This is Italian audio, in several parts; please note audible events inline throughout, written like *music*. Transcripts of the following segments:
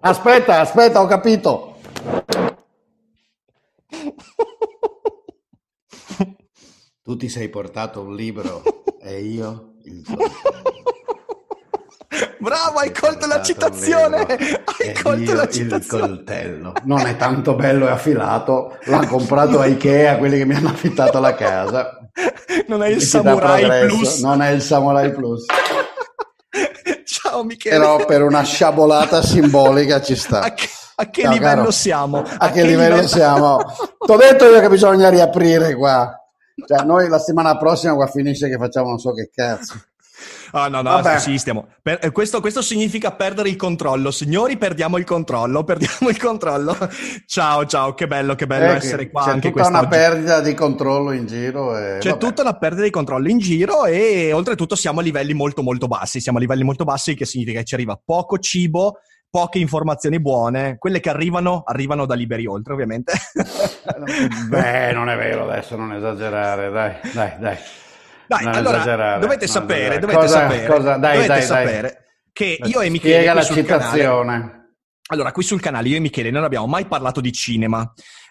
Aspetta, aspetta, ho capito. Tu ti sei portato un libro e io il Bravo, hai colto la citazione! Hai colto la citazione! Il coltello. Non è tanto bello e affilato, l'ha comprato a Ikea, quelli che mi hanno affittato la casa. *laughs* Non è il Samurai Plus. Non è il Samurai Plus. *laughs* Ciao Michele. Però per una sciabolata simbolica ci sta. A che, a che Ciao, livello caro. siamo? A, a che, che, livello, livello... siamo? T'ho detto io che bisogna riaprire qua. *laughs* Cioè, noi la settimana prossima qua finisce che facciamo non so che cazzo. Ah, no, no, sì, stiamo. Per, eh, questo, questo, significa perdere il controllo. Signori, perdiamo il controllo. Perdiamo il controllo. *laughs* Ciao, ciao, che bello, che bello eh, essere qua. C'è anche tutta una perdita di controllo in giro. E... C'è Vabbè. tutta una perdita di controllo in giro e oltretutto siamo a livelli molto, molto bassi. Siamo a livelli molto bassi, che significa che ci arriva poco cibo poche informazioni buone, quelle che arrivano, arrivano da liberi oltre, ovviamente. *laughs* Beh, non è vero, adesso non esagerare, dai, dai, dai. Dai, non allora, dovete sapere, dovete cosa, sapere, cosa, dai, dovete dai, sapere dai. che io e Michele Spiega la citazione. Canale, allora, qui sul canale io e Michele non abbiamo mai parlato di cinema.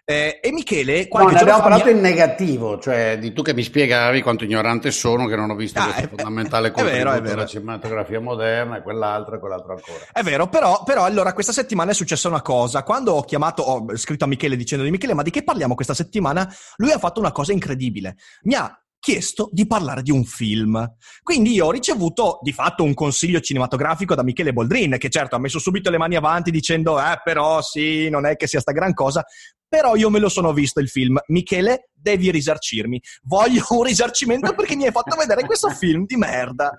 Eh, e Michele, qualche no, ne abbiamo parlato in negativo, cioè di tu che mi spiegavi quanto ignorante sono, che non ho visto ah, questo è, fondamentale contributo della cinematografia moderna e quell'altro e quell'altro ancora. È vero, però, però, allora questa settimana è successa una cosa. Quando ho chiamato, ho scritto a Michele dicendo di Michele, ma di che parliamo questa settimana? Lui ha fatto una cosa incredibile. Mi ha chiesto di parlare di un film. Quindi io ho ricevuto di fatto un consiglio cinematografico da Michele Boldrin, che certo ha messo subito le mani avanti dicendo, eh però sì, non è che sia sta gran cosa, però io me lo sono visto il film. Michele, devi risarcirmi. Voglio un risarcimento perché mi hai fatto vedere questo film di merda.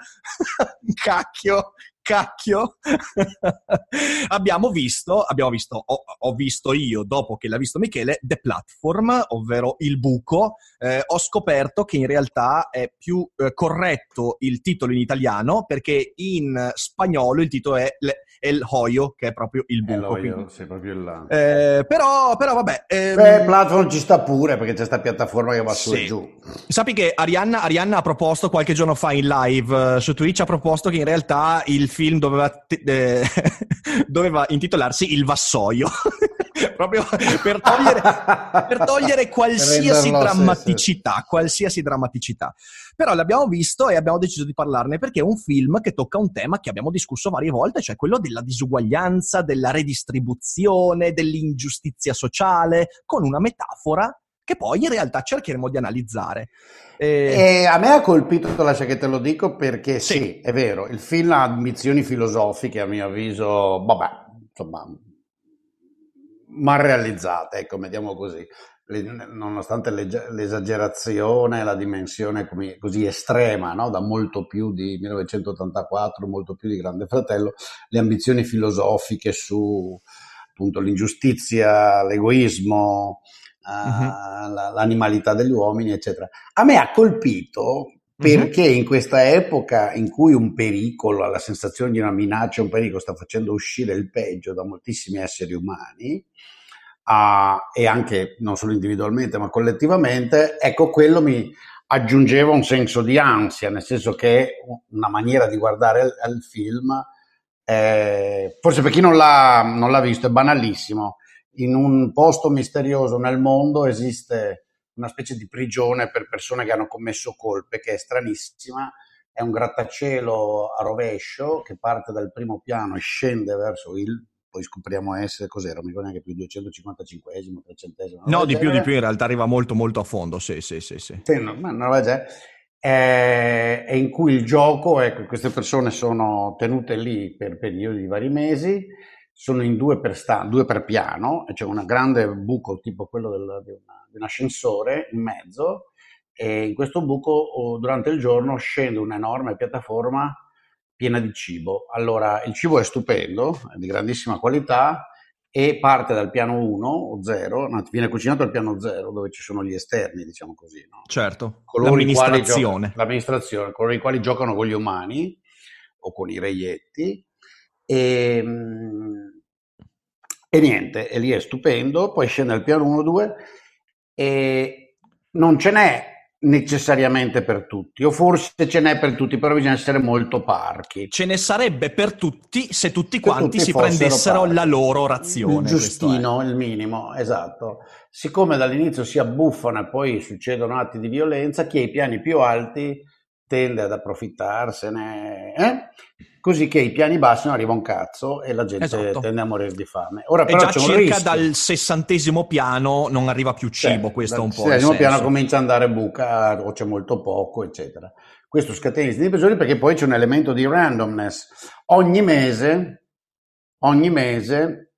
*laughs* Cacchio, cacchio. *laughs* abbiamo visto, abbiamo visto ho, ho, visto io, dopo che l'ha visto Michele, The Platform, ovvero Il buco. Eh, ho scoperto che in realtà è più eh, corretto il titolo in italiano perché in spagnolo il titolo è Le, El Hoyo, che è proprio il buco. El Hoyo, sì, proprio là. Eh, però, però, vabbè. Ehm... Beh, Platform ci sta pure perché c'è questa piattaforma che va sì. su e giù. Sappi che Arianna, Arianna, ha proposto qualche giorno fa in live uh, su Twitch, ha proposto che in realtà il film doveva, eh, *laughs* doveva intitolarsi Il vassoio. *laughs* proprio per togliere, per togliere *laughs* qualsiasi per drammaticità, sì, sì. qualsiasi drammaticità. Però l'abbiamo visto e abbiamo deciso di parlarne perché è un film che tocca un tema che abbiamo discusso varie volte, cioè quello della disuguaglianza, della redistribuzione, dell'ingiustizia sociale, con una metafora che poi in realtà cercheremo di analizzare. E... E a me ha colpito, lascia che te lo dico, perché sì. sì, è vero, il film ha ambizioni filosofiche, a mio avviso, vabbè, insomma, mal realizzate, ecco, mettiamo così. Nonostante l'esagerazione, la dimensione così estrema, no? da molto più di 1984, molto più di Grande Fratello, le ambizioni filosofiche su appunto l'ingiustizia, l'egoismo, uh-huh. l'animalità degli uomini, eccetera. A me ha colpito perché in questa epoca in cui un pericolo, la sensazione di una minaccia, un pericolo sta facendo uscire il peggio da moltissimi esseri umani, uh, e anche non solo individualmente ma collettivamente, ecco quello mi aggiungeva un senso di ansia, nel senso che una maniera di guardare il, il film, eh, forse per chi non l'ha, non l'ha visto, è banalissimo. In un posto misterioso nel mondo esiste una specie di prigione per persone che hanno commesso colpe, che è stranissima, è un grattacielo a rovescio che parte dal primo piano e scende verso il, poi scopriamo essere, cos'era, mi ricordo neanche più, 255esimo, 300 No, di più, di più, in realtà arriva molto, molto a fondo, sì, sì, sì. sì. sì no, ma non è, è in cui il gioco, ecco, queste persone sono tenute lì per periodi di vari mesi, sono in due per, sta- due per piano, c'è un grande buco tipo quello del, di, una, di, un ascensore in mezzo e in questo buco durante il giorno scende un'enorme piattaforma piena di cibo. Allora, il cibo è stupendo, è di grandissima qualità e parte dal piano 1 o 0, no, viene cucinato al piano 0 dove ci sono gli esterni, diciamo così. No? Certo, coloro l'amministrazione. Giocano, l'amministrazione, coloro i quali giocano con gli umani o con i reietti e, ehm, e niente, e lì è stupendo, poi scende al piano 1-2 e non ce n'è necessariamente per tutti, o forse ce n'è per tutti, però bisogna essere molto parchi. Ce ne sarebbe per tutti se tutti quanti tutti si prendessero parchi. la loro razione. Il giustino, il minimo, esatto. Siccome dall'inizio si abbuffano e poi succedono atti di violenza, chi ha i piani più alti tende ad approfittarsene, eh? Così che i piani bassi non arriva un cazzo e la gente esatto. tende a morire di fame. Ora, e già circa dal sessantesimo piano non arriva più cibo, sì, questo è un po' il sessantesimo piano comincia ad andare buca o c'è molto poco, eccetera. Questo scatena i peggiori perché poi c'è un elemento di randomness. Ogni mese, ogni mese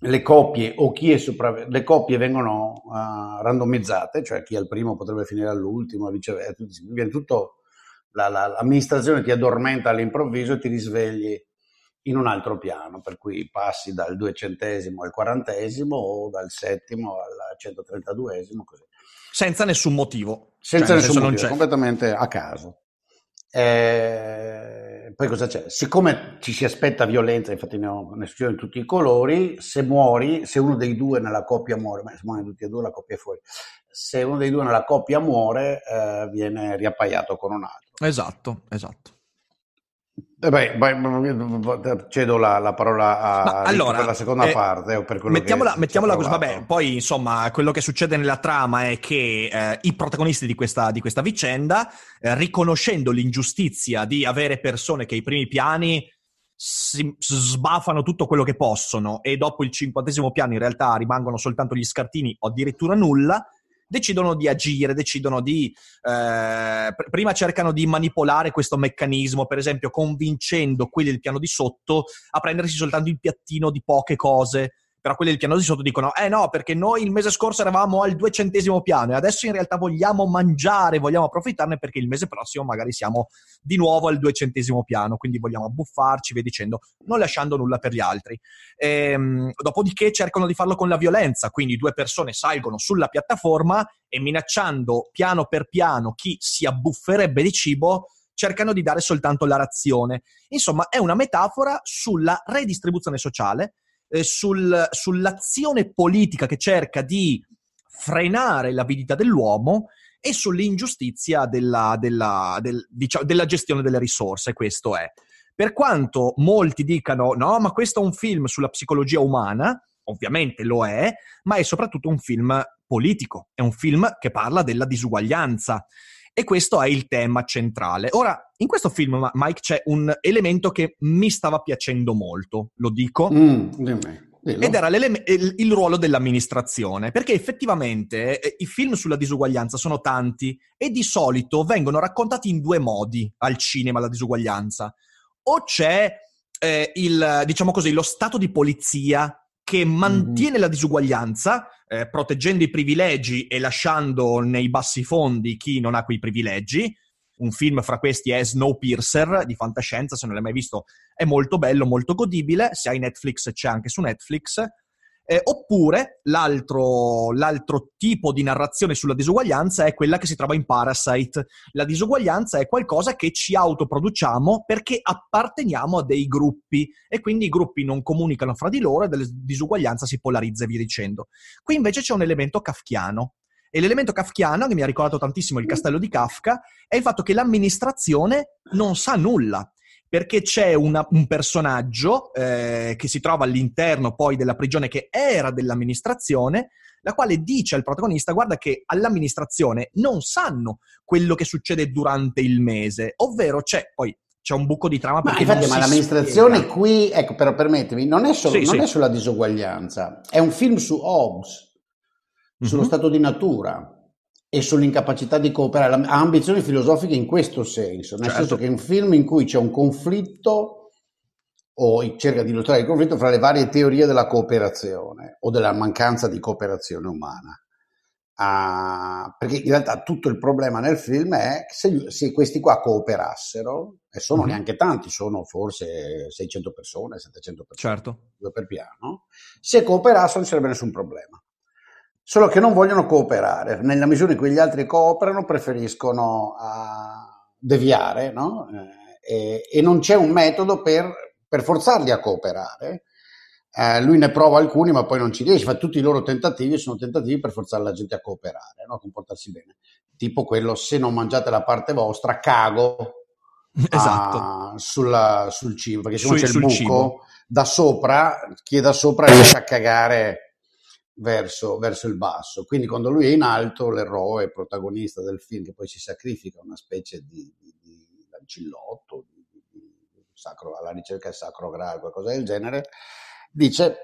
le coppie o chi è sopravvissuto, le coppie vengono uh, randomizzate, cioè chi è il primo potrebbe finire all'ultimo, viceversa, viene tutto la, la, l'amministrazione ti addormenta all'improvviso e ti risvegli in un altro piano, per cui passi dal duecentesimo al quarantesimo o dal settimo al 132esimo, così. Senza nessun motivo. Senza cioè, nessun motivo, completamente a caso. Eh, poi cosa c'è? Siccome ci si aspetta violenza, infatti ne, ho, ne succedono in tutti i colori, se muori, se uno dei due nella coppia muore, ma se muoiono tutti e due la coppia è fuori, se uno dei due nella coppia muore, eh, viene riappaiato con un altro. Esatto, esatto. Eh beh, cedo la, la parola a allora, per la seconda eh, parte. Mettiamola, mettiamola così, vabbè, poi insomma quello che succede nella trama è che eh, i protagonisti di questa, di questa vicenda, eh, riconoscendo l'ingiustizia di avere persone che ai primi piani si sbafano tutto quello che possono e dopo il cinquantesimo piano in realtà rimangono soltanto gli scartini o addirittura nulla, decidono di agire, decidono di... Eh, pr- prima cercano di manipolare questo meccanismo, per esempio convincendo quelli del piano di sotto a prendersi soltanto il piattino di poche cose però quelli del piano di sotto dicono eh no perché noi il mese scorso eravamo al duecentesimo piano e adesso in realtà vogliamo mangiare, vogliamo approfittarne perché il mese prossimo magari siamo di nuovo al duecentesimo piano, quindi vogliamo abbuffarci, via dicendo, non lasciando nulla per gli altri. Ehm, dopodiché cercano di farlo con la violenza, quindi due persone salgono sulla piattaforma e minacciando piano per piano chi si abbufferebbe di cibo cercano di dare soltanto la razione. Insomma, è una metafora sulla redistribuzione sociale eh, sul, sull'azione politica che cerca di frenare l'avidità dell'uomo e sull'ingiustizia della, della, del, diciamo, della gestione delle risorse. Questo è. Per quanto molti dicano no, ma questo è un film sulla psicologia umana, ovviamente lo è, ma è soprattutto un film politico, è un film che parla della disuguaglianza. E questo è il tema centrale. Ora, in questo film, Mike, c'è un elemento che mi stava piacendo molto, lo dico. Mm, ed era il, ruolo dell'amministrazione, perché effettivamente eh, i film sulla disuguaglianza sono tanti e di solito vengono raccontati in due modi al cinema la disuguaglianza. O c'è eh, il, diciamo così, lo stato di polizia che mantiene mm-hmm. la disuguaglianza, eh, proteggendo i privilegi e lasciando nei bassi fondi chi non ha quei privilegi. Un film fra questi è Snowpiercer di fantascienza, se non l'hai mai visto è molto bello, molto godibile. Se hai Netflix c'è anche su Netflix. Eh, oppure l'altro, l'altro, tipo di narrazione sulla disuguaglianza è quella che si trova in Parasite. La disuguaglianza è qualcosa che ci autoproduciamo perché apparteniamo a dei gruppi e quindi i gruppi non comunicano fra di loro e della disuguaglianza si polarizza e via dicendo. Qui invece c'è un elemento kafkiano. E l'elemento kafkiano, che mi ha ricordato tantissimo il castello di Kafka, è il fatto che l'amministrazione non sa nulla perché c'è una, un personaggio eh, che si trova all'interno poi della prigione che era dell'amministrazione, la quale dice al protagonista guarda che all'amministrazione non sanno quello che succede durante il mese, ovvero c'è poi c'è un buco di trama perché ma infatti ma l'amministrazione spiega. qui ecco però permettimi non è, solo, sì, non sì. è sulla disuguaglianza è un film su Hobbes sullo mm-hmm. stato di natura e sull'incapacità di cooperare. Ha ambizioni filosofiche in questo senso, nel certo. senso che è un film in cui c'è un conflitto o cerca di illustrare il conflitto fra le varie teorie della cooperazione o della mancanza di cooperazione umana. Uh, perché in realtà tutto il problema nel film è che se, se questi qua cooperassero, e sono mm-hmm. neanche tanti, sono forse 600 persone, 700 persone, certo. due per piano, se cooperassero non ci sarebbe nessun problema. Solo che non vogliono cooperare, nella misura in cui gli altri cooperano preferiscono uh, deviare, no? eh, e, e, non c'è un metodo per, per forzarli a cooperare eh, lui ne prova alcuni, ma poi non ci riesce. Fa tutti i loro tentativi sono tentativi per forzare la gente a cooperare, no? a comportarsi bene. Tipo quello: se non mangiate la parte vostra, cago *laughs* esatto. a, sulla, sul cibo, perché se non c'è il buco cibo. da sopra, chi è da sopra riesce a cagare verso, verso, il basso. Quindi quando lui è in alto, l'eroe, protagonista del film, che poi si sacrifica, una specie di, di, di lancillotto, di, di, sacro, alla ricerca del sacro graal, qualcosa del genere, dice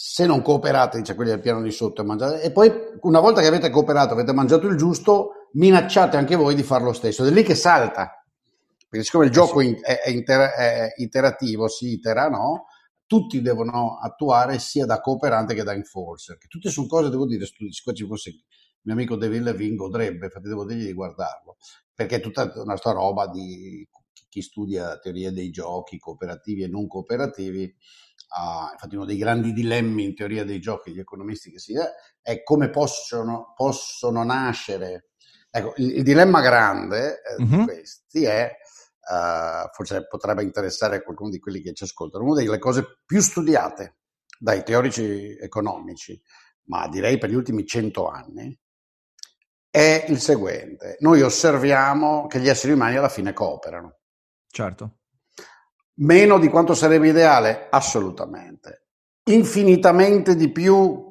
se non cooperate, dice quelli del piano di sotto e mangiate, e poi una volta che avete cooperato, avete mangiato il giusto, minacciate anche voi di fare lo stesso. Ed è lì che salta, perché siccome il gioco è, è, inter- è iterativo, si itera, no? Tutti devono attuare sia da cooperante che da enforcer, che tutte sono cose, devo dire, se ci fosse il mio amico David Levin godrebbe, infatti devo dirgli di guardarlo, perché è tutta una sta roba di chi studia teoria dei giochi cooperativi e non cooperativi, Uh, infatti uno dei grandi dilemmi in teoria dei giochi degli economisti che si è, è come possono, possono nascere. Ecco, il, il dilemma grande eh, uh-huh. di mhm. questi è, uh, forse potrebbe interessare qualcuno di quelli che ci ascoltano, una delle cose più studiate dai teorici economici, ma direi per gli ultimi cento anni, è il seguente. Noi osserviamo che gli esseri umani alla fine cooperano. Certo. Meno di quanto sarebbe ideale? Assolutamente. Infinitamente di più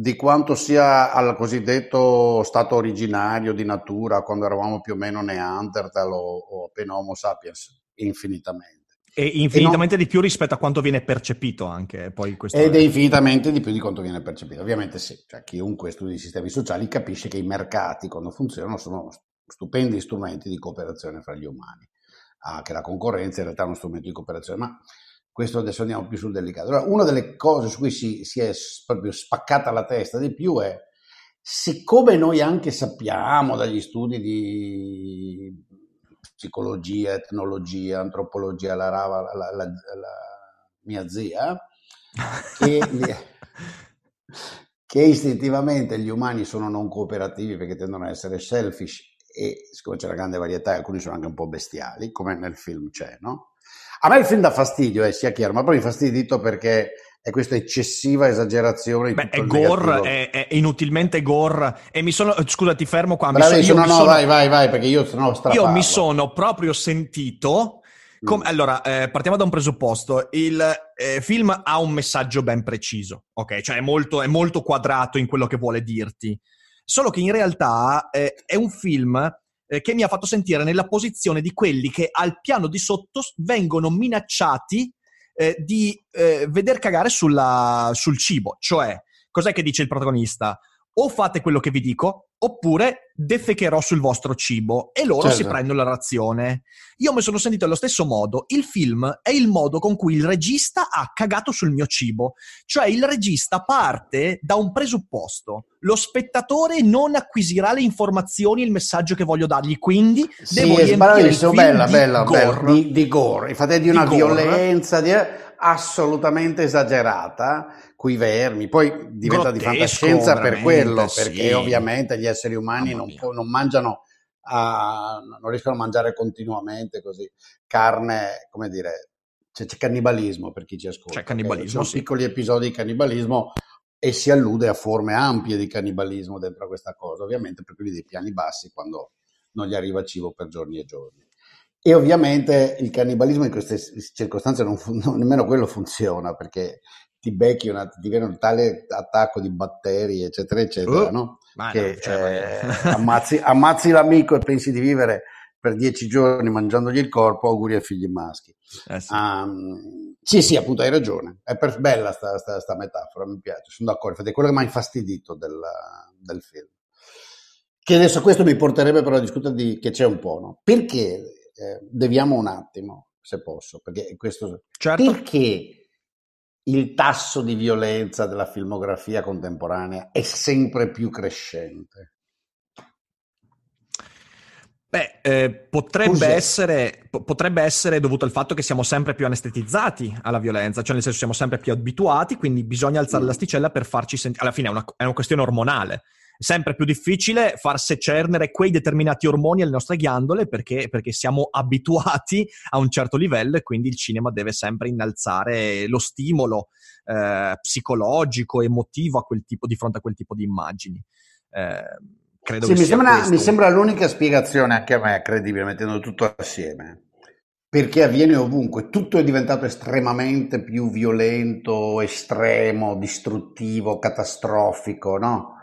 di quanto sia al cosiddetto stato originario di natura, quando eravamo più o meno Neanderthal o, o appena Homo sapiens, infinitamente. E infinitamente e non... di più rispetto a quanto viene percepito anche. Poi Ed è infinitamente di più di quanto viene percepito. Ovviamente sì, cioè, chiunque studi i sistemi sociali capisce che i mercati, quando funzionano, sono stupendi strumenti di cooperazione fra gli umani ah, che la concorrenza in realtà è uno strumento di cooperazione, ma questo adesso andiamo più sul delicato. Allora, una delle cose su cui si, si è proprio spaccata la testa di più è, siccome noi anche sappiamo dagli studi di psicologia, etnologia, antropologia, la, la, la, la mia zia, che, *laughs* che istintivamente gli umani sono non cooperativi perché tendono a essere selfish e siccome c'è una grande varietà, alcuni sono anche un po' bestiali, come nel film c'è, no? A me il film dà fastidio, eh, sia chiaro, ma poi mi fastidito perché è questa eccessiva esagerazione. Beh, è gore, è, è, inutilmente gore. E mi sono, scusa, ti fermo qua. Bravissimo, no, no, sono, vai, vai, vai, perché io sono straparlo. Io mi sono proprio sentito. Com- mm. Allora, eh, partiamo da un presupposto. Il eh, film ha un messaggio ben preciso, ok? Cioè è molto, è molto quadrato in quello che vuole dirti. Solo che in realtà eh, è un film eh, che mi ha fatto sentire nella posizione di quelli che al piano di sotto vengono minacciati eh, di eh, veder cagare sulla, sul cibo. Cioè, cos'è che dice il protagonista? O fate quello che vi dico, oppure defecherò sul vostro cibo e loro certo. si prendono la razione. Io mi sono sentito allo stesso modo. Il film è il modo con cui il regista ha cagato sul mio cibo. Cioè il regista parte da un presupposto. Lo spettatore non acquisirà le informazioni e il messaggio che voglio dargli, quindi sì, devo riempire il film bella, di bella, gore. Bella, di, di gore. Infatti è di una di violenza di, assolutamente esagerata coi vermi, poi diventa Grottesco, di fantascienza per quello, sì. perché ovviamente gli esseri umani non, non, mangiano, uh, non riescono a mangiare continuamente così carne, come dire, c'è, c'è cannibalismo per chi ci ascolta. C'è cannibalismo. Sono sì. piccoli episodi di cannibalismo e si allude a forme ampie di cannibalismo dentro a questa cosa, ovviamente per quelli dei piani bassi quando non gli arriva cibo per giorni e giorni. E ovviamente il cannibalismo in queste circostanze non, non nemmeno quello funziona perché ti becchi una, ti viene un tale attacco di batteri, eccetera, eccetera, uh, no? che no, cioè, eh, ammazzi, ammazzi, l'amico e pensi di vivere per dieci giorni mangiandogli il corpo, auguri ai figli maschi. Eh sì. Um, sì, sì, appunto, hai ragione. È per, bella sta, sta, sta, metafora, mi piace, sono d'accordo. È quello che mi ha infastidito del, del, film. Che adesso questo mi porterebbe però a discutere di che c'è un po', no? Perché eh, deviamo un attimo, se posso, perché questo... Certo. Perché il tasso di violenza della filmografia contemporanea è sempre più crescente? Beh, eh, potrebbe, essere, potrebbe, essere, dovuto al fatto che siamo sempre più anestetizzati alla violenza, cioè nel senso siamo sempre più abituati, quindi bisogna alzare mm. l'asticella per farci sentire. Alla fine è una, è una, questione ormonale. Sempre più difficile far secernere quei determinati ormoni alle nostre ghiandole perché, perché siamo *laughs* abituati a un certo livello e quindi il cinema deve sempre innalzare lo stimolo eh, psicologico, emotivo a quel tipo, di fronte a quel tipo di immagini. Eh, Credo sì, mi sembra, mi sembra l'unica spiegazione anche a me, credibile, mettendo tutto assieme. Perché avviene ovunque, tutto è diventato estremamente più violento, estremo, distruttivo, catastrofico, no?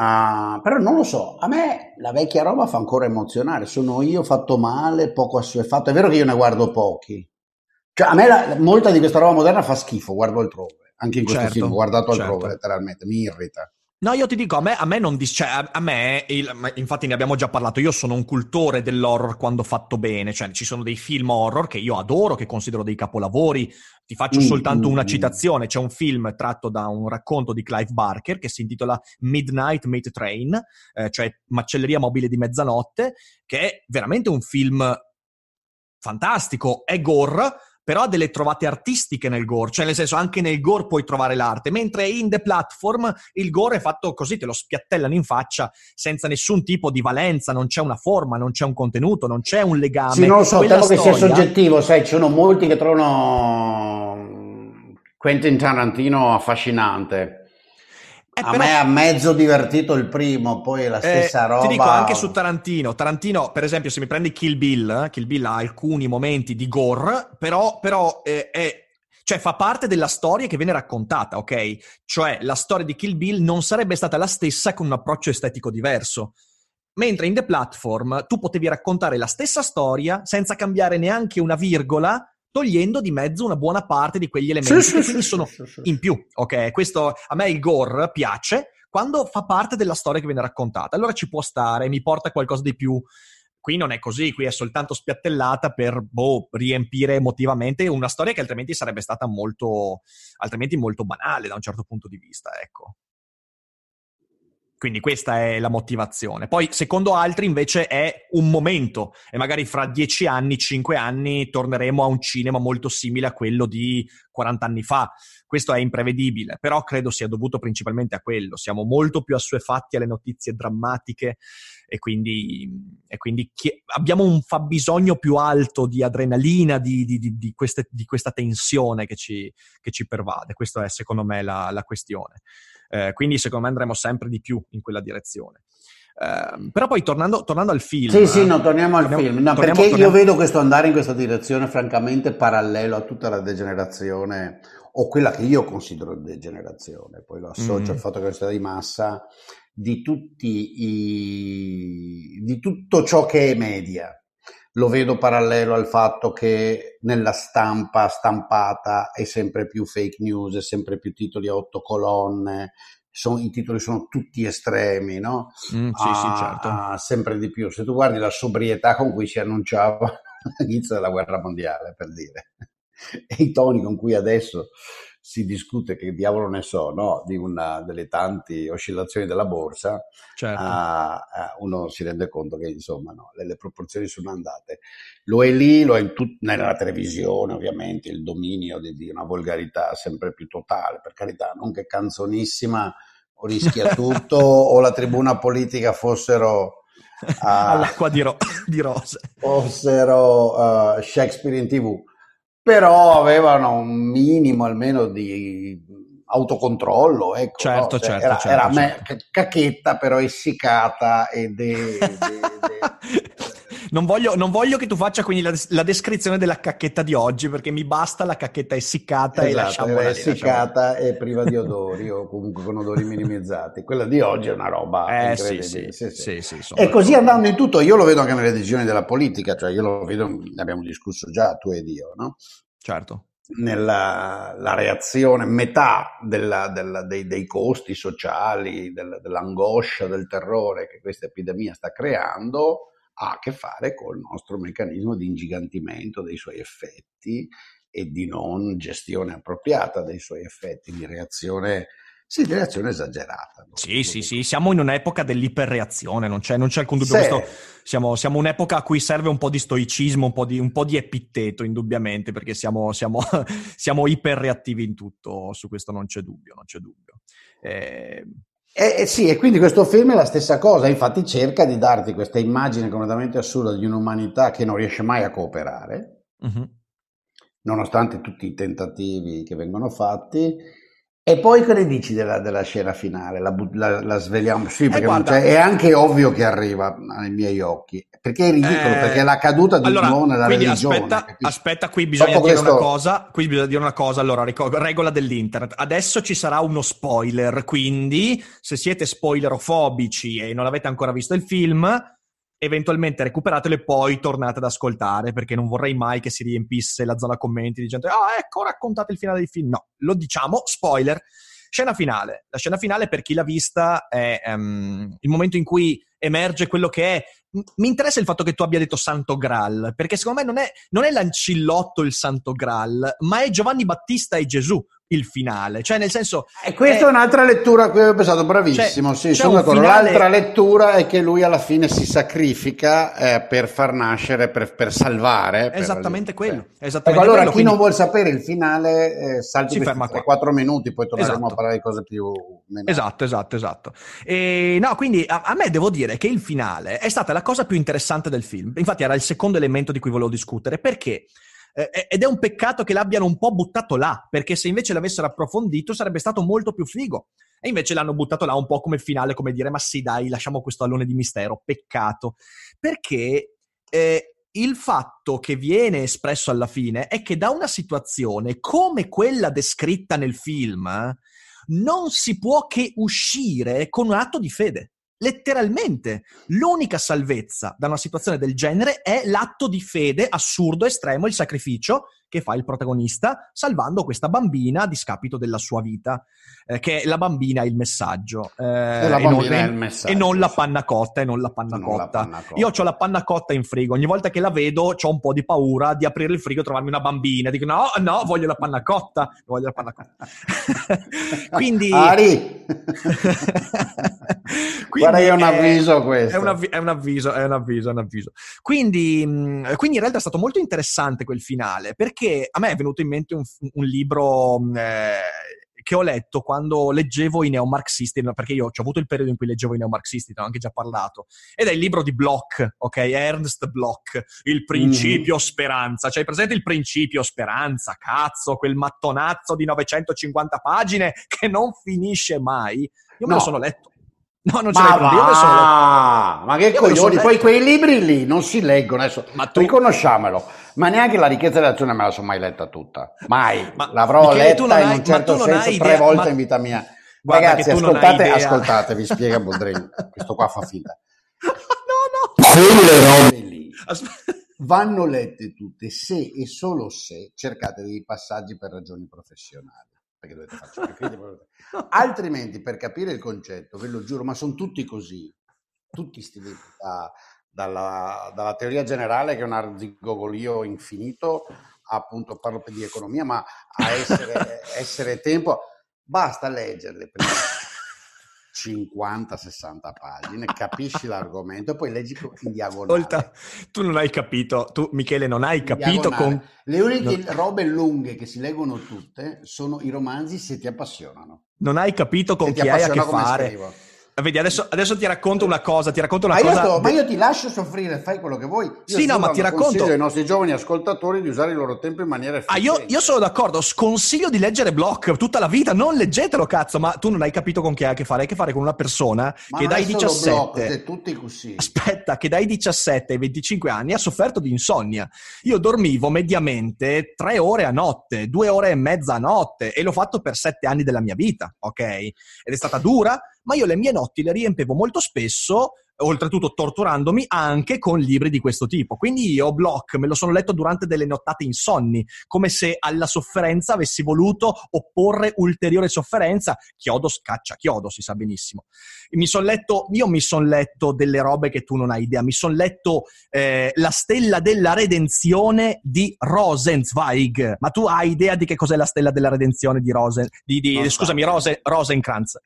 Uh, però non lo so, a me la vecchia roba fa ancora emozionare, sono io fatto male, poco assuefatto, è vero che io ne guardo pochi, cioè a me la, molta di questa roba moderna fa schifo, guardo altrove, anche in questo certo, film, ho guardato altrove certo. letteralmente, mi irrita. No, io ti dico, a me, a me non dis- cioè, a, a me, il, infatti ne abbiamo già parlato, io sono un cultore dell'horror quando fatto bene, cioè ci sono dei film horror che io adoro, che considero dei capolavori, ti faccio mm, soltanto mm, una mm. citazione, c'è un film tratto da un racconto di Clive Barker che si intitola Midnight Meat Train, eh, cioè Macelleria mobile di mezzanotte, che è veramente un film fantastico, è gore, però ha delle trovate artistiche nel gore, cioè nel senso anche nel gore puoi trovare l'arte, mentre in The Platform il gore è fatto così, te lo spiattellano in faccia senza nessun tipo di valenza, non c'è una forma, non c'è un contenuto, non c'è un legame. Sì, non lo so, Quella temo storia... che sia soggettivo, sai, ci sono molti che trovano Quentin Tarantino affascinante. Eh, a però... me ha mezzo divertito il primo, poi la eh, stessa eh, roba. Ti dico anche su Tarantino. Tarantino, per esempio, se mi prendi Kill Bill, Kill Bill ha alcuni momenti di gore, però, però eh, è cioè fa parte della storia che viene raccontata, ok? Cioè la storia di Kill Bill non sarebbe stata la stessa con un approccio estetico diverso. Mentre in The Platform tu potevi raccontare la stessa storia senza cambiare neanche una virgola togliendo di mezzo una buona parte di quegli elementi sì, che sì, quindi sì, sono in più. Ok, questo a me il gore piace quando fa parte della storia che viene raccontata. Allora ci può stare, mi porta qualcosa di più. Qui non è così, qui è soltanto spiattellata per boh, riempire emotivamente una storia che altrimenti sarebbe stata molto, altrimenti molto banale da un certo punto di vista, ecco. Quindi questa è la motivazione. Poi, secondo altri, invece, è un momento e magari fra dieci anni, cinque anni, torneremo a un cinema molto simile a quello di 40 anni fa. Questo è imprevedibile, però credo sia dovuto principalmente a quello. Siamo molto più assuefatti alle notizie drammatiche e quindi, e quindi chi- abbiamo un fabbisogno più alto di adrenalina, di, di, di, di queste, questa tensione che ci, che ci, pervade. Questa è, secondo me, la, la questione. Eh, quindi secondo me andremo sempre di più in quella direzione. Uh, però poi tornando, tornando, al film. Sì, sì, no, torniamo al torniamo, film. No, torniamo, perché torniamo... io vedo questo andare in questa direzione, francamente, parallelo a tutta la degenerazione, o quella che io considero degenerazione, poi lo associo mm. al fatto che è una società di massa, di, tutti i, di tutto ciò che è media lo vedo parallelo al fatto che nella stampa stampata è sempre più fake news, è sempre più titoli a otto colonne, sono, i titoli sono tutti estremi, no? Mm, sì, ah, sì, certo. Sempre di più. Se tu guardi la sobrietà con cui si annunciava *laughs* l'inizio della guerra mondiale, per dire, *laughs* e i toni con cui adesso si discute che diavolo ne so, no? di una delle tante oscillazioni della borsa, certo. uh, uno si rende conto che insomma no, le, le, proporzioni sono andate. Lo è lì, lo è in tut- nella televisione ovviamente, il dominio di, di, una volgarità sempre più totale, per carità, non che canzonissima o rischia *laughs* tutto o la tribuna politica fossero... Uh, all'acqua di, ro- di rose fossero uh, Shakespeare in tv però avevano un minimo almeno di autocontrollo, ecco, certo, no? cioè, certo, era, certo, era certo. Me, cacchetta però essiccata ed è, *laughs* non, voglio, non, voglio, che tu faccia quindi la, la, descrizione della cacchetta di oggi perché mi basta la cacchetta essiccata esatto, e lasciamola lì, essiccata e priva di odori o comunque con odori minimizzati quella di oggi è una roba eh, incredibile sì, sì, sì, e così andando in tutto io lo vedo anche nelle decisioni della politica cioè io lo vedo ne abbiamo discusso già tu ed io no? Certo. Nella reazione, metà della, della, dei, dei, costi sociali, del, dell'angoscia, del terrore che questa epidemia sta creando ha a che fare col nostro meccanismo di ingigantimento dei suoi effetti e di non gestione appropriata dei suoi effetti, di reazione sì, di reazione esagerata. Sì, sì, sì, siamo in un'epoca dell'iperreazione, non c'è, non c'è alcun dubbio. Questo, siamo, siamo, un'epoca a cui serve un po' di stoicismo, un po' di, un po di epitteto, indubbiamente, perché siamo, siamo, *laughs* siamo, iperreattivi in tutto, su questo non c'è dubbio, non c'è dubbio. Eh... Eh, eh, sì, e quindi questo film è la stessa cosa, infatti cerca di darti questa immagine completamente assurda di un'umanità che non riesce mai a cooperare, uh-huh. nonostante tutti i tentativi che vengono fatti, e poi che ne dici della, della scena finale? La, la, la sveliamo? Sì, perché eh, guarda, è anche ovvio che arriva ai miei occhi. Perché è ridicolo, eh, perché è la caduta di allora, nuovo nella religione. Aspetta, aspetta, qui bisogna Dopo dire questo... una cosa. Qui bisogna dire una cosa. Allora, regola dell'internet. Adesso ci sarà uno spoiler, quindi se siete spoilerofobici e non avete ancora visto il film, eventualmente recuperatelo e poi tornate ad ascoltare, perché non vorrei mai che si riempisse la zona commenti dicendo ah ecco raccontate il finale del film. No, lo diciamo, spoiler. Scena finale. La scena finale per chi l'ha vista è um, il momento in cui emerge quello che è. Mi interessa il fatto che tu abbia detto Santo Graal, perché secondo me non è, non è l'ancillotto il Santo Graal, ma è Giovanni Battista e Gesù il finale. Cioè, nel senso. E questa è, è un'altra lettura a cui ho pensato, bravissimo. Cioè, sì, sono d'accordo. Finale... L'altra lettura è che lui alla fine si sacrifica eh, per far nascere, per, per salvare. Esattamente per... quello. Ecco, esattamente ecco, allora, quello, chi quindi... non vuole sapere il finale, eh, salti si ferma 4 minuti, poi torneremo esatto. a parlare di cose più. Meno. Esatto, esatto, esatto. E, no, quindi a, a, me devo dire che il finale è stata la cosa più interessante del film. Infatti, era il secondo elemento di cui volevo discutere. Perché? Eh, ed è un peccato che l'abbiano un po' buttato là, perché se invece l'avessero approfondito sarebbe stato molto più figo. E invece l'hanno buttato là un po' come finale, come dire, ma sì dai, lasciamo questo allone di mistero, peccato. Perché eh, il fatto che viene espresso alla fine è che da una situazione come quella descritta nel film non si può che uscire con un atto di fede letteralmente. L'unica salvezza da una situazione del genere è l'atto di fede assurdo, estremo, il sacrificio che fa il protagonista salvando questa bambina a discapito della sua vita, eh, che la bambina è il messaggio. Eh, e, la bambina non, è il messaggio. E non la panna cotta, e non la panna, non cotta. La panna cotta. Io ho la panna cotta in frigo, ogni volta che la vedo ho un po' di paura di aprire il frigo e trovarmi una bambina. Dico no, no, voglio la panna cotta, voglio la panna cotta. *laughs* Quindi... Ari! *laughs* Quindi Guarda, è un avviso questo. È un, avvi- è un, avviso, è un avviso, è un avviso. Quindi, mm, quindi in realtà è stato molto interessante quel finale, perché a me è venuto in mente un, un libro mm, eh, che ho letto quando leggevo i neomarxisti, perché io ho avuto il periodo in cui leggevo i neomarxisti, ne ho anche già parlato, ed è il libro di Bloch, ok? Ernst Bloch, Il principio mm. speranza. Cioè, presente il principio speranza, cazzo, quel mattonazzo di 950 pagine che non finisce mai. Io me no. lo sono letto. No, non ce l'hai con Dio, sono... Ma che coglioni, poi quei libri lì non si leggono adesso, ma tu... riconosciamolo. Ma neanche la ricchezza dell'azione me la sono mai letta tutta. Mai. Ma, L'avrò Michele, letta in un certo senso tre volte ma... in vita mia. Guarda Ragazzi, ascoltate, ascoltate, vi spiega *laughs* Boldrini. Questo qua fa finta. no, no. Quelle robe lì vanno lette tutte se e solo se cercate dei passaggi per ragioni professionali perché dovete farci *laughs* altrimenti per capire il concetto ve lo giuro ma sono tutti così. Tutti sti da, dalla, dalla, teoria generale che è un arzigogolio infinito appunto parlo di economia ma a essere, *laughs* essere tempo basta leggerle prima 50-60 pagine, capisci l'argomento, poi leggi in diagonale. Ascolta, tu non hai capito, tu Michele non hai capito con... Le uniche no. robe lunghe che si leggono tutte sono i romanzi se ti appassionano. Non hai capito con chi hai a che fare. Scrivo. Vedi, adesso, adesso, ti racconto una cosa, ti racconto una ma cosa... Io sto, ma io ti lascio soffrire, fai quello che vuoi. Io sì, no, ma ti racconto... Ai nostri giovani ascoltatori di usare il loro tempo in maniera efficace. Ah, io, io, sono d'accordo, sconsiglio di leggere Block tutta la vita, non leggetelo, cazzo, ma tu non hai capito con chi hai a che fare, hai a che fare con una persona ma che dai 17... Block, tutti così. Aspetta, che dai 17 ai 25 anni ha sofferto di insonnia. Io dormivo mediamente tre ore a notte, due ore e mezza a notte, e l'ho fatto per sette anni della mia vita, ok? Ed è stata dura, ma io le mie notti le riempevo molto spesso oltretutto torturandomi anche con libri di questo tipo. Quindi io Block me lo sono letto durante delle nottate insonni, come se alla sofferenza avessi voluto opporre ulteriore sofferenza. Chiodo scaccia chiodo, si sa benissimo. Mi son letto, io mi sono letto delle robe che tu non hai idea. Mi sono letto eh, La stella della redenzione di Rosenzweig. Ma tu hai idea di che cos'è la stella della redenzione di Rosen? Di, di, scusami, Rose, Rosenkranz.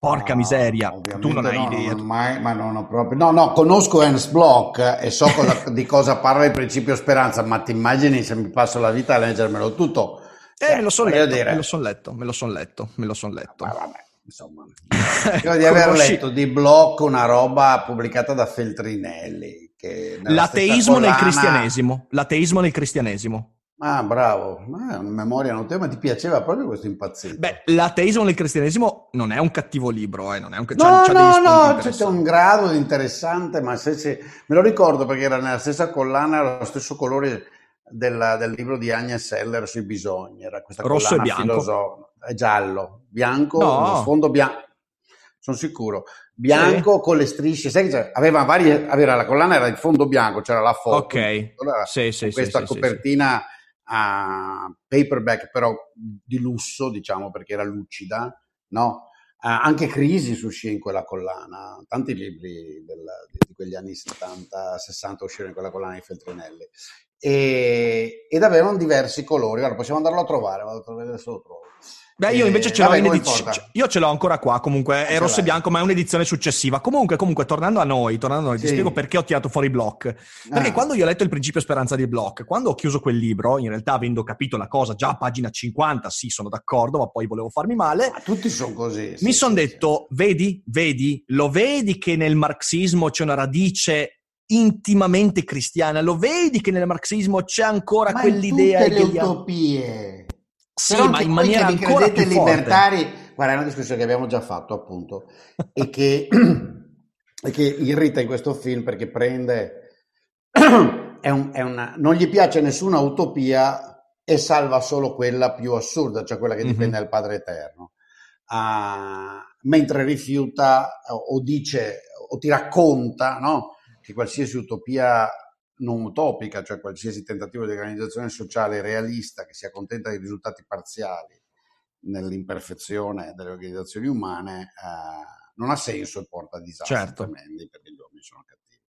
Porca No, miseria, tu non hai no, idea. non mai- ma non ho proprio. No, no, conosco Ernst Bloch e so *laughs* cosa- di cosa parla il principio speranza, ma ti immagini se mi passo la vita a leggermelo tutto? Eh, me lo sono letto, dire- me lo son letto, me lo son letto, me lo son letto. Ma vabbè, insomma. *laughs* Credo di aver letto di Bloch una roba pubblicata da Feltrinelli. L'ateismo nel collana- cristianesimo. L'ateismo nel cristianesimo. Ah, bravo, ma è una memoria notevole, ma ti piaceva proprio questo impazzito? Beh, l'ateismo nel cristianesimo non è un cattivo libro, eh, non è un c'ha- No, degli no, no, c'è un grado di interessante, ma se, se- me lo ricordo perché era nella stessa collana, era lo stesso colore della- del libro di Agnes Seller sui bisogni, era questa Rosso e bianco? filosofica, è giallo, bianco, No. sfondo bianco, sono sicuro, bianco con le strisce, sai che c'è- aveva varie, aveva la collana era il fondo bianco, c'era la foto, Ok. allora, Sì, sì, sì, questa sì, sì, copertina a paperback però di lusso, diciamo, perché era lucida, no? Ah, anche Crisi uscì in quella collana, tanti libri del- di, quegli anni 70-60 uscirono in quella collana di Feltrinelli e, ed avevano diversi colori. Ora possiamo andarlo a trovare, vado a vedere se lo trovo. Beh, io invece ce l'ho vabbè, in. Io ce l'ho ancora qua, comunque è rosso e bianco, ma è un'edizione successiva. Comunque, comunque, tornando a noi, tornando a noi, ti Sì. spiego perché ho tirato fuori Block. Perché Ah, quando io ho letto il principio speranza di Block, quando ho chiuso quel libro, in realtà avendo capito la cosa già a pagina 50, sì, sono d'accordo, ma poi volevo farmi male. ma tutti sono così. sì, Mi sono sì, detto, vedi, vedi, lo vedi che nel marxismo c'è una radice intimamente cristiana, lo vedi che nel marxismo c'è ancora Ma quell'idea tutte le hegeliana- utopie. Sì, Però ma in maniera che vi ancora credete più forte. libertari, guarda, è una discussione che abbiamo già fatto, appunto, e che, *clears throat* e che irrita in questo film perché prende, *clears throat* è un- è una, non gli piace nessuna utopia e salva solo quella più assurda, cioè quella che dipende dal Padre Eterno. Ah, mentre rifiuta o o dice o ti racconta no, che qualsiasi utopia non utopica, cioè qualsiasi tentativo di organizzazione sociale realista che si accontenta di risultati parziali nell'imperfezione delle organizzazioni umane, eh, non ha senso e porta a disastri Certo. tremendi perché gli uomini sono cattivi.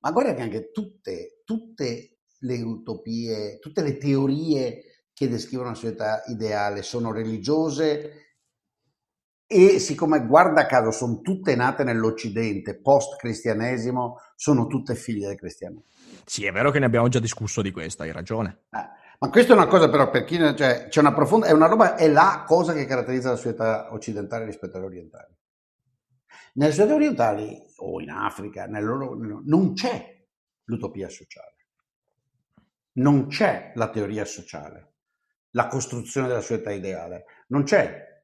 Ma guarda che anche tutte, tutte le utopie, tutte le teorie che descrivono una società ideale sono religiose e siccome guarda caso sono tutte nate nell'Occidente, post-cristianesimo, sono tutte figlie del cristianesimo. Sì, è vero che ne abbiamo già discusso di questa, hai ragione. Eh, ma questa è una cosa però per chi cioè, c'è una profonda, è una roba, è la cosa che caratterizza la società occidentale rispetto alle orientali. Nelle società orientali o in Africa, nel loro- non c'è l'utopia sociale, non c'è la teoria sociale, la costruzione della società ideale, non c'è.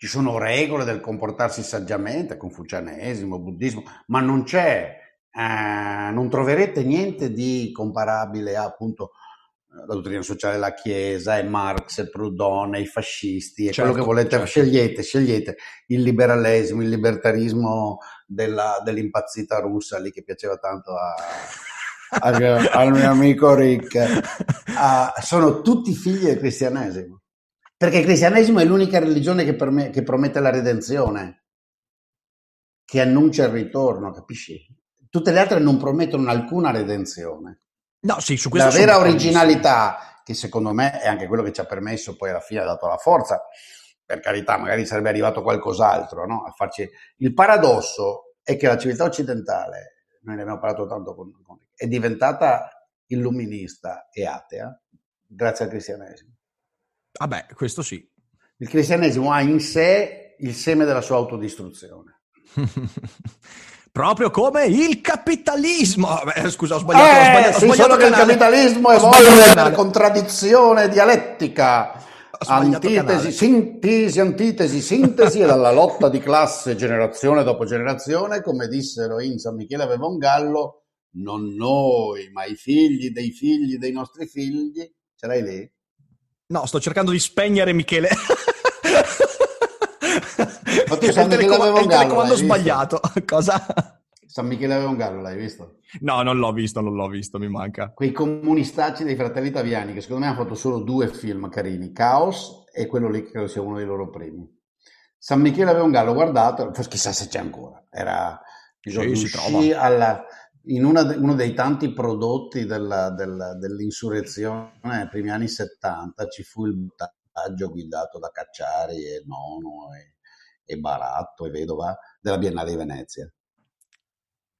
Ci sono regole del comportarsi saggiamente, confucianesimo, buddismo, ma non c'è, eh, non troverete niente di comparabile a appunto eh, la dottrina sociale della Chiesa, e Marx, e Proudhon, e i fascisti, e quello Certo, che volete, certo. scegliete, scegliete il liberalismo, il libertarismo della- dell'impazzita russa lì che piaceva tanto a, al, al mio amico Rick. Ah, sono tutti figli del cristianesimo. Perché il cristianesimo è l'unica religione che, perme- che promette la redenzione, che annuncia il ritorno, capisci? Tutte le altre non promettono alcuna redenzione. No, sì, su questo La vera originalità, che secondo me è anche quello che ci ha permesso, poi alla fine ha dato la forza, per carità, magari sarebbe arrivato qualcos'altro, no? A farci... Il paradosso è che la civiltà occidentale, noi ne abbiamo parlato tanto con, con è diventata illuminista e atea grazie al cristianesimo. Vabbè, questo sì. Il cristianesimo ha in sé il seme della sua autodistruzione. *laughs* Proprio come il capitalismo. Beh, scusa, ho sbagliato. ho Eh, sbagliato, ho sì, sbagliato solo che il capitalismo Ho evolve sbagliato per contraddizione dialettica. Ho sbagliato Antitesi, canale. sintesi, antitesi, sintesi e dalla lotta di classe generazione dopo generazione, come dissero in San Michele aveva un gallo, non noi, ma i figli dei figli dei nostri figli. Ce l'hai lì? No, sto cercando di spegnere Michele. Ma tu telecom- gallo, telecomando sbagliato. *laughs* Cosa? San Michele aveva un gallo, l'hai visto? No, non l'ho visto, non l'ho visto, mi manca. Quei comunistacci dei fratelli italiani che secondo me hanno fatto solo due film carini, Caos e quello lì che credo sia uno dei loro primi. San Michele aveva un gallo, guardato, chissà se c'è ancora, era sì, si trova. Alla, in una, uno dei tanti prodotti della, della, dell'insurrezione nei primi anni 70 ci fu il buttaggio guidato da Cacciari e Nono e, e Baratto e Vedova della Biennale di Venezia.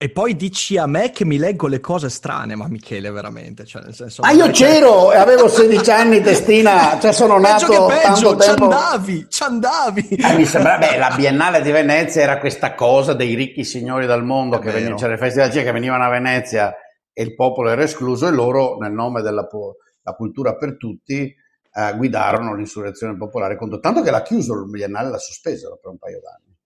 E poi dici a me che mi leggo le cose strane, ma Michele, veramente. Cioè, nel senso, ah, io c'ero e avevo 16 anni, testina, cioè sono nato peggio che peggio, ci andavi, ci andavi. Eh, mi sembra, beh, la Biennale di Venezia era questa cosa dei ricchi signori del mondo, È che venivano, c'era le feste della che venivano a Venezia e il popolo era escluso e loro, nel nome della cultura per tutti, eh, guidarono l'insurrezione popolare contro, tanto che l'ha chiuso il Biennale, l'ha sospesa per un paio d'anni,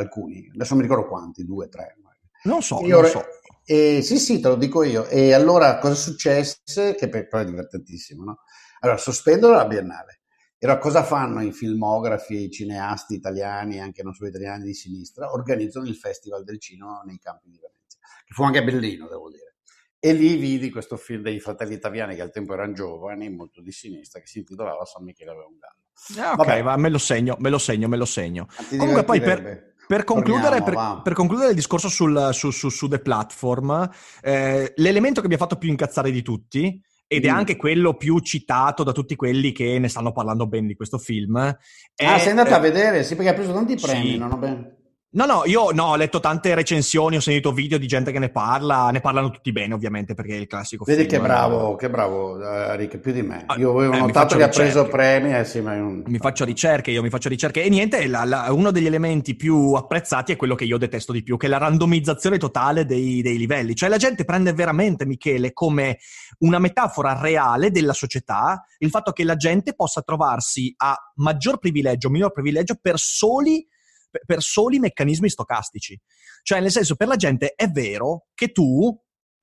alcuni, adesso non mi ricordo quanti, due, tre. Non so, io, non so. Eh, sì, sì, te lo dico io. E allora cosa successe? Che poi è divertentissimo, no? Allora, sospendono la Biennale. E allora cosa fanno i filmografi, i cineasti italiani, anche non solo italiani di sinistra? Organizzano il Festival del Cinema nei campi di Venezia, che fu anche bellino, devo dire. E lì vidi questo film dei fratelli italiani che al tempo erano giovani, molto di sinistra, che si intitolava San Michele aveva un gallo. Ah, ok, va, me lo segno, me lo segno, me lo segno. Comunque poi per, per concludere, per, per concludere, il discorso sul, su, su, su The Platform, eh, l'elemento che mi ha fatto più incazzare di tutti, ed mm. è anche quello più citato da tutti quelli che ne stanno parlando bene di questo film. È, ah, sei andato eh, a vedere? Sì, perché ha preso tanti premi, sì. non ho ben... No, no, io no, ho letto tante recensioni, ho sentito video di gente che ne parla, ne parlano tutti bene ovviamente perché è il classico Vedi film. che bravo, che bravo uh, Rick, più di me. Ah, io avevo eh, notato che ha preso premi, eh sì, ma un... Mi faccio ricerche, io mi faccio ricerche e niente, la, la, uno degli elementi più apprezzati è quello che io detesto di più, che è la randomizzazione totale dei, dei livelli. Cioè la gente prende veramente, Michele, come una metafora reale della società il fatto che la gente possa trovarsi a maggior privilegio, minor privilegio per soli per soli meccanismi stocastici. Cioè, nel senso, per la gente è vero che tu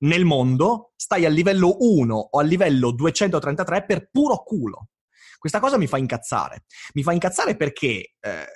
nel mondo stai al livello 1 o al livello 233 per puro culo. Questa cosa mi fa incazzare. Mi fa incazzare perché, eh,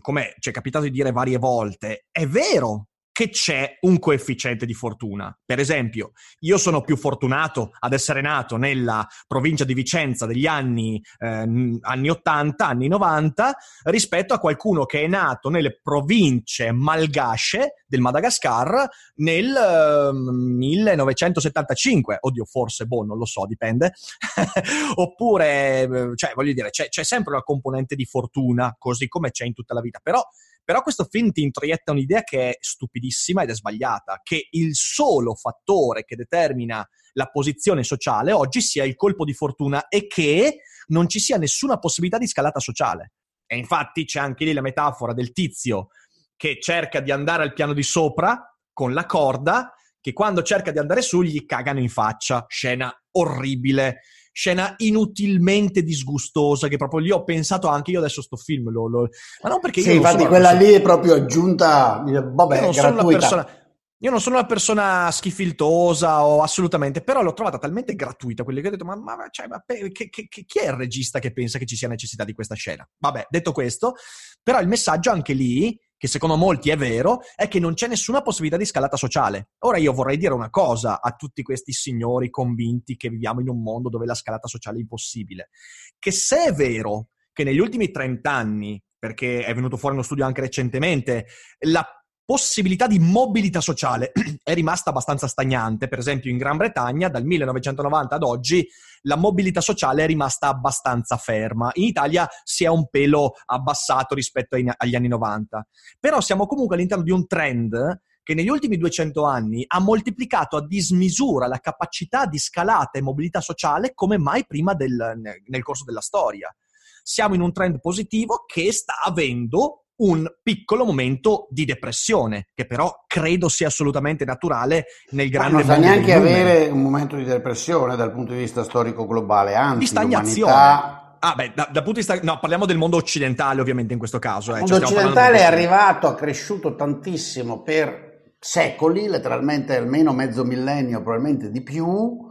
come ci è capitato di dire varie volte, è vero che c'è un coefficiente di fortuna. Per esempio, io sono più fortunato ad essere nato nella provincia di Vicenza degli anni, eh, anni 80, anni 90, rispetto a qualcuno che è nato nelle province malgasce del Madagascar nel eh, 1975. Oddio, forse, boh, non lo so, dipende. *laughs* Oppure, eh, cioè, voglio dire, c'è, c'è sempre una componente di fortuna, così come c'è in tutta la vita. Però però questo film ti introietta un'idea che è stupidissima ed è sbagliata, che il solo fattore che determina la posizione sociale oggi sia il colpo di fortuna e che non ci sia nessuna possibilità di scalata sociale. E infatti c'è anche lì la metafora del tizio che cerca di andare al piano di sopra con la corda, che quando cerca di andare su gli cagano in faccia. Scena orribile scena inutilmente disgustosa che proprio lì ho pensato anche io adesso sto film lo, lo... ma non perché sì, io infatti quella persona... lì è proprio aggiunta vabbè non gratuita persona... io non sono una persona schifiltosa o assolutamente, però l'ho trovata talmente gratuita quelli che ho detto, ma, ma, cioè, ma che, che, che, chi è il regista che pensa che ci sia necessità di questa scena? Vabbè, detto questo, però il messaggio anche lì che secondo molti è vero, è che non c'è nessuna possibilità di scalata sociale. Ora io vorrei dire una cosa a tutti questi signori convinti che viviamo in un mondo dove la scalata sociale è impossibile, che se è vero che negli ultimi 30 anni, perché è venuto fuori uno studio anche recentemente, la possibilità di mobilità sociale *clears throat* è rimasta abbastanza stagnante. Per esempio, in Gran Bretagna, dal 1990 ad oggi, la mobilità sociale è rimasta abbastanza ferma. In Italia si è un pelo abbassato rispetto agli anni 90. Però siamo comunque all'interno di un trend che negli ultimi 200 anni ha moltiplicato a dismisura la capacità di scalata e mobilità sociale come mai prima del, nel corso della storia. Siamo in un trend positivo che sta avendo un piccolo momento di depressione, che però credo sia assolutamente naturale nel grande mondo. Non sa neanche avere un momento di depressione dal punto di vista storico globale, anzi, di stagnazione. L'umanità... Ah, beh, da, dal punto di vista. No, parliamo del mondo occidentale, ovviamente, in questo caso. Eh. Il mondo cioè, occidentale è arrivato, ha cresciuto tantissimo per secoli, letteralmente almeno mezzo millennio, probabilmente di più.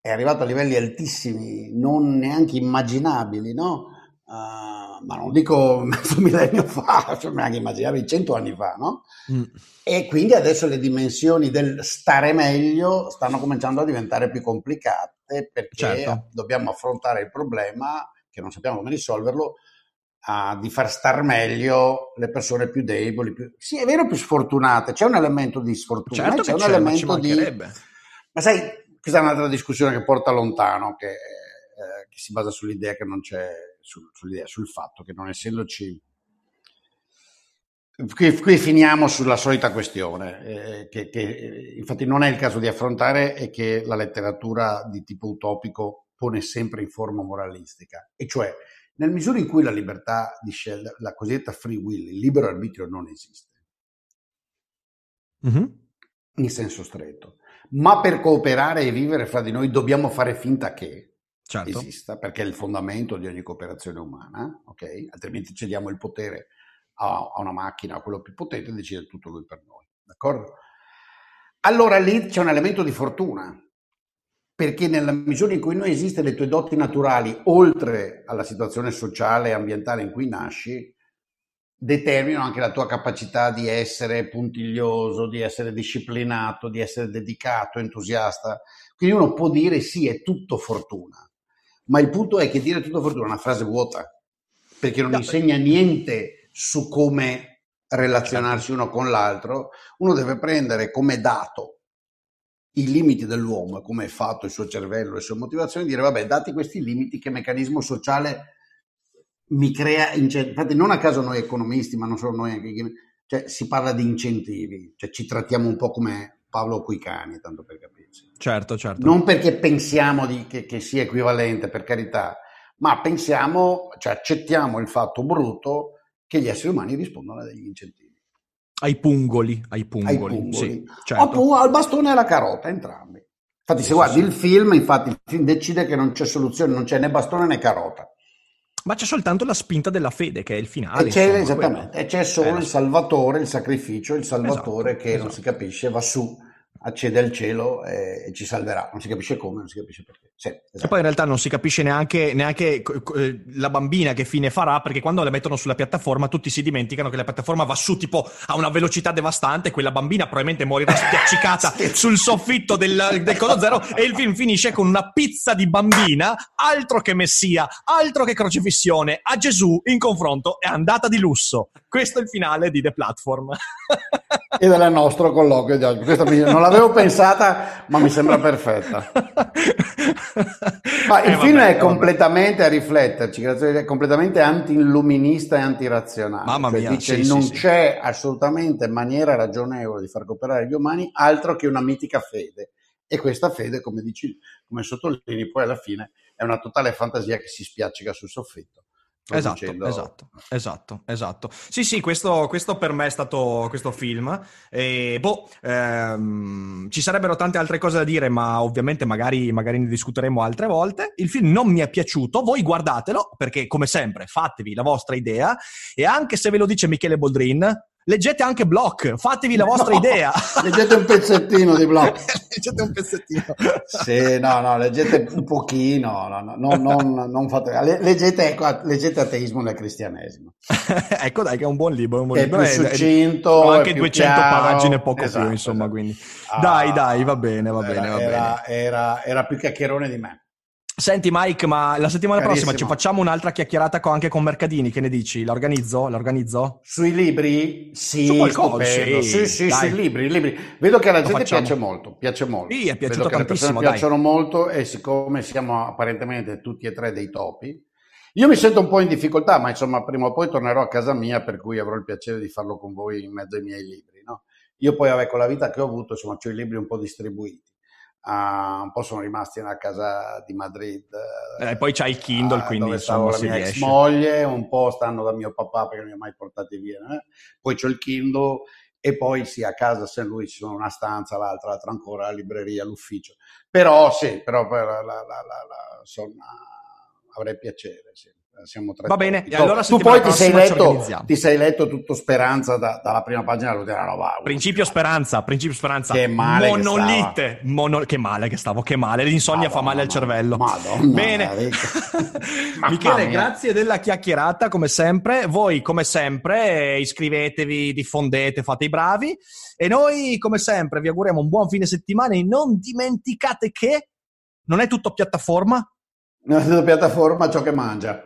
È arrivato a livelli altissimi, non neanche immaginabili, no? Uh, ma non dico *laughs* mezzo millennio fa, cioè anche immaginare cento anni fa, no? Mm. E quindi adesso le dimensioni del stare meglio stanno cominciando a diventare più complicate perché certo. dobbiamo affrontare il problema, che non sappiamo come risolverlo, uh, di far star meglio le persone più deboli, più... sì è vero più sfortunate, c'è un elemento di sfortuna, certo c'è un c'è, elemento ma di... Ma sai, questa è un'altra discussione che porta lontano, che, eh, che si basa sull'idea che non c'è, sul, sull'idea, sul fatto che non essendoci Qui, qui, finiamo sulla solita questione, eh, che, che, infatti non è il caso di affrontare e che la letteratura di tipo utopico pone sempre in forma moralistica, e cioè nel misura in cui la libertà di scelta, la cosiddetta free will, il libero arbitrio non esiste, mm-hmm. in senso stretto, ma per cooperare e vivere fra di noi dobbiamo fare finta che certo. esista, perché è il fondamento di ogni cooperazione umana, ok? Altrimenti cediamo il potere a, a una macchina, a quello più potente, e decide tutto lui per noi, d'accordo? Allora lì c'è un elemento di fortuna, perché nella misura in cui non esiste le tue doti naturali, oltre alla situazione sociale e ambientale in cui nasci, determinano anche la tua capacità di essere puntiglioso, di essere disciplinato, di essere dedicato, entusiasta. Quindi uno può dire sì, è tutto fortuna, ma il punto è che dire tutto fortuna è una frase vuota, perché non no, insegna niente su come relazionarsi uno con l'altro, uno deve prendere come dato i limiti dell'uomo, come è fatto il suo cervello, le sue motivazioni, dire vabbè, dati questi limiti, che meccanismo sociale mi crea, infatti non a caso noi economisti, ma non solo noi, cioè, si parla di incentivi, cioè ci trattiamo un po' come Paolo Cuicani, tanto per capirsi. Certo, certo. Non perché pensiamo di, che, che sia equivalente, per carità, ma pensiamo, cioè accettiamo il fatto brutto che gli esseri umani rispondono a degli incentivi. Ai pungoli, ai pungoli. Ai pungoli. Sì, certo. al bastone e alla carota, entrambi. Infatti, se guardi il film, infatti il film decide che non c'è soluzione, non c'è né bastone né carota. Ma c'è soltanto la spinta della fede, che è il finale. E c'è, insomma, esattamente, quello. e c'è solo eh, il salvatore, il sacrificio, il salvatore esatto, che esatto. non si capisce, va su accede al cielo e, ci salverà. Non si capisce come, non si capisce perché. Sì, esatto. E poi in realtà non si capisce neanche, neanche, eh, la bambina che fine farà, perché quando la mettono sulla piattaforma tutti si dimenticano che la piattaforma va su tipo a una velocità devastante, quella bambina probabilmente morirà *laughs* spiaccicata sì. sul soffitto del, del codo zero e il film finisce con una pizza di bambina, altro che messia, altro che crocifissione, a Gesù in confronto è andata di lusso. Questo è il finale di The Platform. e del nostro colloquio di oggi. Questa non l'avevo pensata, ma mi sembra perfetta. Ma il eh, film vabbè, è completamente vabbè. a rifletterci, è completamente anti-illuminista e antirazionale. Mamma cioè mia, dice sì, non sì, c'è sì. assolutamente maniera ragionevole di far cooperare gli umani altro che una mitica fede. E questa fede, come dici, come sottolinei, poi alla fine è una totale fantasia che si spiaccica sul soffitto. Esatto, esatto, esatto, esatto. Sì, sì, questo, questo, per me è stato questo film. E, boh, ehm, ci sarebbero tante altre cose da dire, ma ovviamente magari, magari, ne discuteremo altre volte. Il film non mi è piaciuto, voi guardatelo, perché come sempre fatevi la vostra idea e anche se ve lo dice Michele Boldrin, leggete anche Block, fatevi la vostra no, idea. *laughs* Leggete un pezzettino di Block. *laughs* leggete un pezzettino. sì, no, no, leggete un pochino, no, no, no non, non fate, leggete, ecco, leggete ateismo nel cristianesimo. *laughs* ecco dai che è un buon libro. Un buon è libro. più succinto, è, anche 200 chiaro. pagine poco esatto, più, insomma, esatto. quindi. Dai, dai, va bene, va bene, va era, bene. Era, era più chiacchierone di me. Senti Mike, ma la settimana Carissimo. prossima ci facciamo un'altra chiacchierata anche con Mercadini, che ne dici? La organizzo? La organizzo? Sui libri? Sì, Su qualcosa, sì, sì, sì sui libri, libri, Vedo che alla gente piace molto, piace molto. Sì, è piaciuto Vedo tantissimo, le piacciono molto e siccome siamo apparentemente tutti e tre dei topi, io mi sento un po' in difficoltà, ma insomma prima o poi tornerò a casa mia, per cui avrò il piacere di farlo con voi in mezzo ai miei libri, no? Io poi, vabbè, con la vita che ho avuto, insomma, ho i libri un po' distribuiti Uh, un po' sono rimasti nella casa di Madrid. E eh, poi c'hai il Kindle, uh, quindi insomma la mia ex moglie, un po' stanno da mio papà perché non mi ha mai portati via. Eh? Poi c'ho il Kindle e poi sì, a casa a San Luigi ci sono una stanza, l'altra, l'altra ancora la libreria, l'ufficio. Però sì, però per la, la, la, la, insomma, avrei piacere, sì. Siamo tre. Va bene, e allora tu poi ti sei, letto, ti sei letto tutto Speranza da- dalla prima pagina all'ultima roba. Principio speranza, principio speranza. Che male che Monolite. Mono- che male che stavo, che male. L'insonnia fa male al Madonna, cervello. Madonna, Bene. *laughs* Michele, grazie della chiacchierata come sempre. Voi come sempre iscrivetevi, diffondete, fate i bravi. E noi come sempre vi auguriamo un buon fine settimana e non dimenticate che non è tutto piattaforma, Nella piattaforma ciò che mangia.